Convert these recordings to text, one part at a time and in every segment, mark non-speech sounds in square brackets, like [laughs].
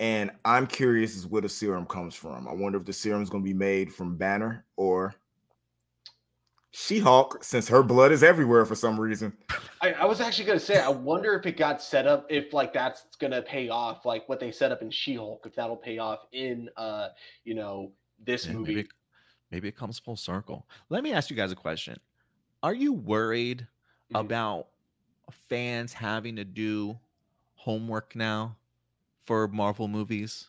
And I'm curious as where the serum comes from. I wonder if the serum is going to be made from Banner or She-Hulk, since her blood is everywhere for some reason. I, I was actually gonna say, I wonder if it got set up, if like that's gonna pay off, like what they set up in She-Hulk, if that'll pay off in uh, you know, this Yeah, movie. Maybe, maybe it comes full circle. Let me ask you guys a question. Are you worried Mhm. about fans having to do homework now for Marvel movies?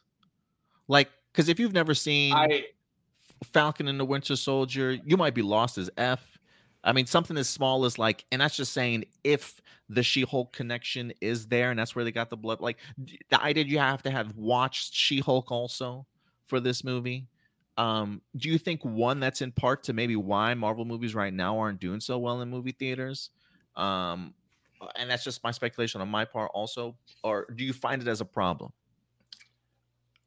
Like, because if you've never seen I Falcon and the Winter Soldier, you might be lost as F. I mean, something as small as like, and that's just saying if the She Hulk connection is there and that's where they got the blood. Like, the idea you have to have watched She Hulk also for this movie. Um, do you think one that's in part to maybe why Marvel movies right now aren't doing so well in movie theaters? Um, and that's just my speculation on my part also, or do you find it as a problem?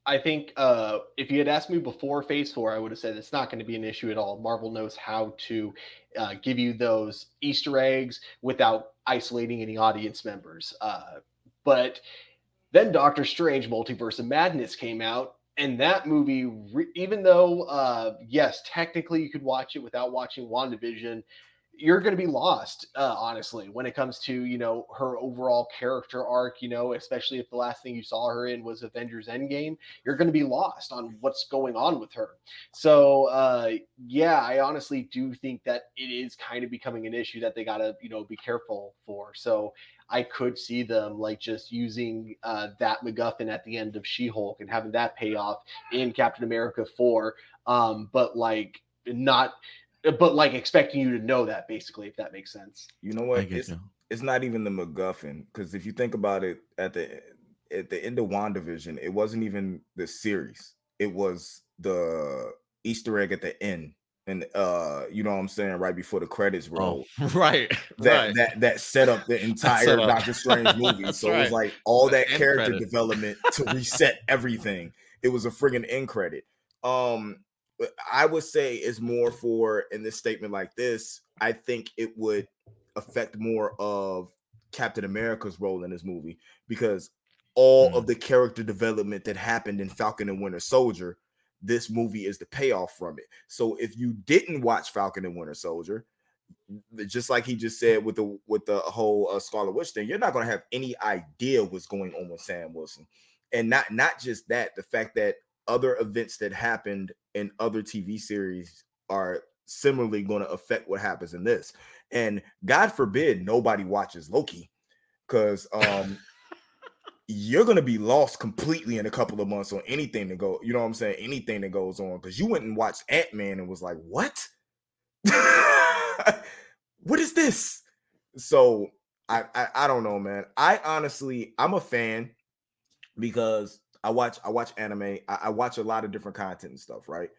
I think uh, if you had asked me before Phase Four, I would have said it's not going to be an issue at all. Marvel knows how to uh, give you those Easter eggs without isolating any audience members. Uh, but then Doctor Strange: Multiverse of Madness came out, and that movie, re- even though uh, yes, technically you could watch it without watching WandaVision, you're going to be lost uh, honestly when it comes to you know her overall character arc you know especially if the last thing you saw her in was avengers endgame you're going to be lost on what's going on with her. So uh yeah i honestly do think that it is kind of becoming an issue that they got to you know be careful for. So i could see them like just using uh that macguffin at the end of she-hulk and having that pay off in captain america 4 um but like not but like expecting you to know that basically if that makes sense You know what? get It's, you. it's not even the MacGuffin because if you think about it, at the at the end of WandaVision, it wasn't even the series. It was the Easter egg at the end, and uh, you know what I'm saying, right before the credits roll. Oh, [laughs] right, That right. that that set up the [laughs] entire up. Doctor Strange [laughs] movie. That's so it was like all The that end character credit. development to reset everything. It was a friggin' end credit. Um, but I would say is more for in this statement like this. I think it would affect more of Captain America's role in this movie because all Mm. of the character development that happened in Falcon and Winter Soldier, this movie is the payoff from it. So if you didn't watch Falcon and Winter Soldier, just like he just said with the with the whole uh, Scarlet Witch thing, you're not going to have any idea what's going on with Sam Wilson, and not not just that, the fact that other events that happened in other TV series are similarly going to affect what happens in this, and God forbid nobody watches Loki, because um. [laughs] You're gonna be lost completely in a couple of months on anything that go, you know what I'm saying? Anything that goes on because you went and watched Ant Man and was like, "What? [laughs] what is this? So I, I I don't know, man. I honestly I'm a fan because I watch I watch anime. I, I watch a lot of different content and stuff, right?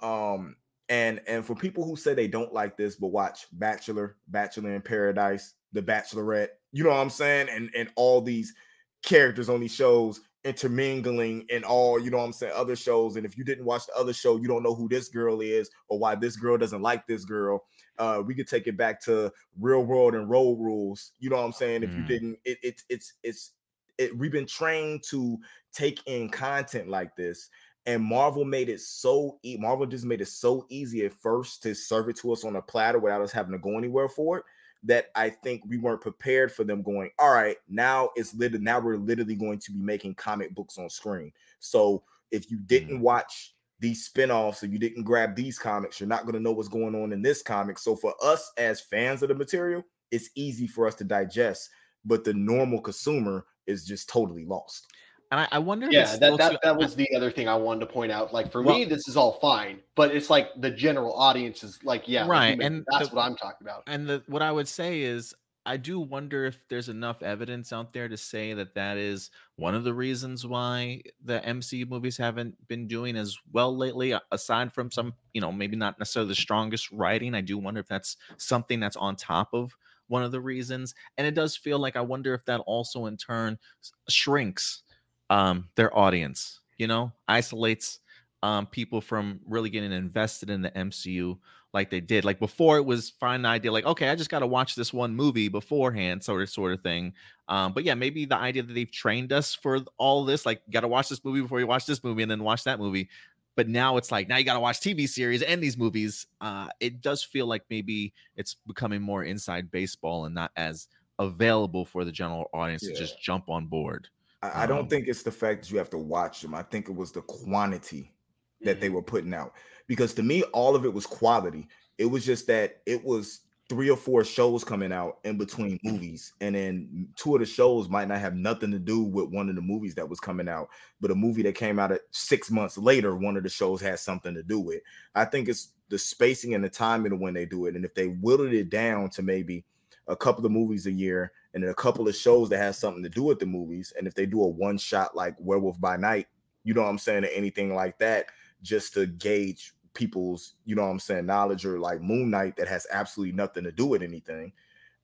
Um and and for people who say they don't like this but watch Bachelor, Bachelor in Paradise, The Bachelorette, you know what I'm saying? And and all these characters on these shows intermingling and all, you know what I'm saying, other shows. And if you didn't watch the other show, you don't know who this girl is or why this girl doesn't like this girl uh we could take it back to real world and road rules you know what i'm saying if you Mm. didn't it, it it's it's it we've been trained to take in content like this and marvel made it so e- marvel just made it so easy at first to serve it to us on a platter without us having to go anywhere for it that i think we weren't prepared for them going all right now it's literally now we're literally going to be making comic books on screen so if you didn't mm. watch these spin-offs, if you didn't grab these comics, you're not going to know what's going on in this comic. So for us as fans of the material, it's easy for us to digest, but the normal consumer is just totally lost. And I, I wonder yeah it's that, that too- that was [laughs] the other thing i wanted to point out like for Well- me this is all fine but it's like the general audience is like yeah Right, mentioned, and that's the- what i'm talking about and the what I would say is I do wonder if there's enough evidence out there to say that that is one of the reasons why the MCU movies haven't been doing as well lately. Aside from some, you know, maybe not necessarily the strongest writing, I do wonder if that's something that's on top of one of the reasons. And it does feel like I wonder if that also in turn shrinks um, their audience. You know, isolates um, people from really getting invested in the MCU like they did. Like before, it was fine idea, like okay, I just got to watch this one movie beforehand, sort of sort of thing. Um, but yeah, maybe the idea that they've trained us for all this, like got to watch this movie before you watch this movie, and then watch that movie. But now it's like now you got to watch TV series and these movies. Uh, it does feel like maybe it's becoming more inside baseball and not as available for the general audience yeah. to just jump on board. I, I don't um, think it's the fact that you have to watch them. I think it was the quantity that they mm-hmm. were putting out because to me all of it was quality it was just that it was three or four shows coming out in between movies and then two of the shows might not have nothing to do with one of the movies that was coming out but a movie that came out six months later one of the shows has something to do with i think it's the spacing and the timing of when they do it and if they whittled it down to maybe a couple of movies a year and then a couple of shows that has something to do with the movies and if they do a one shot like werewolf by night you know what i'm saying or anything like that just to gauge people's, you know what I'm saying, knowledge or like Moon Knight that has absolutely nothing to do with anything,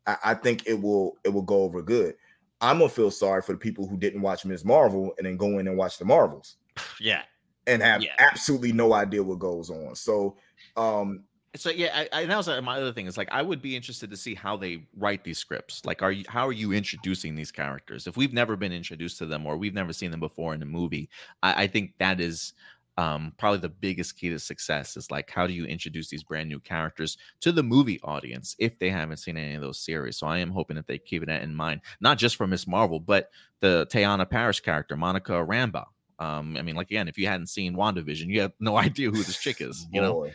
I, I think it will it will go over good. I'm gonna feel sorry for the people who didn't watch Ms. Marvel and then go in and watch the Marvels. [sighs] Yeah. And have yeah. absolutely no idea what goes on. So um so yeah, I, I, that was uh, my other thing. Is like I would be interested to see how they write these scripts. Like, are you how are you introducing these characters? If we've never been introduced to them or we've never seen them before in a movie, I, I think that is um, probably the biggest key to success is like how do you introduce these brand new characters to the movie audience if they haven't seen any of those series. So I am hoping that they keep that in mind, not just for Miss Marvel, but the Teyonah Parris character, Monica Rambeau. Um, I mean, like again, if you hadn't seen WandaVision, you have no [laughs] idea who this chick is, you know.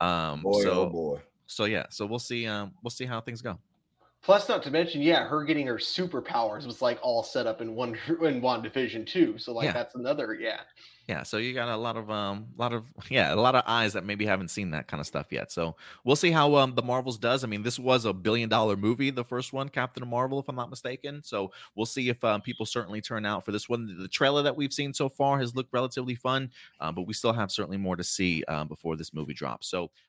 Um, boy, so, oh boy. So yeah, so we'll see. Um, we'll see how things go. Plus, not to mention, yeah, her getting her superpowers was like all set up in one [laughs] in WandaVision too. So like yeah. that's another, yeah yeah so you got a lot of um a lot of [laughs] yeah a lot of eyes that maybe haven't seen that kind of stuff yet so we'll see how um the marvels does i mean this was a billion dollar movie the first one captain marvel if i'm not mistaken so we'll see if um, people certainly turn out for this one the trailer that we've seen so far has looked relatively fun uh, but we still have certainly more to see uh, before this movie drops so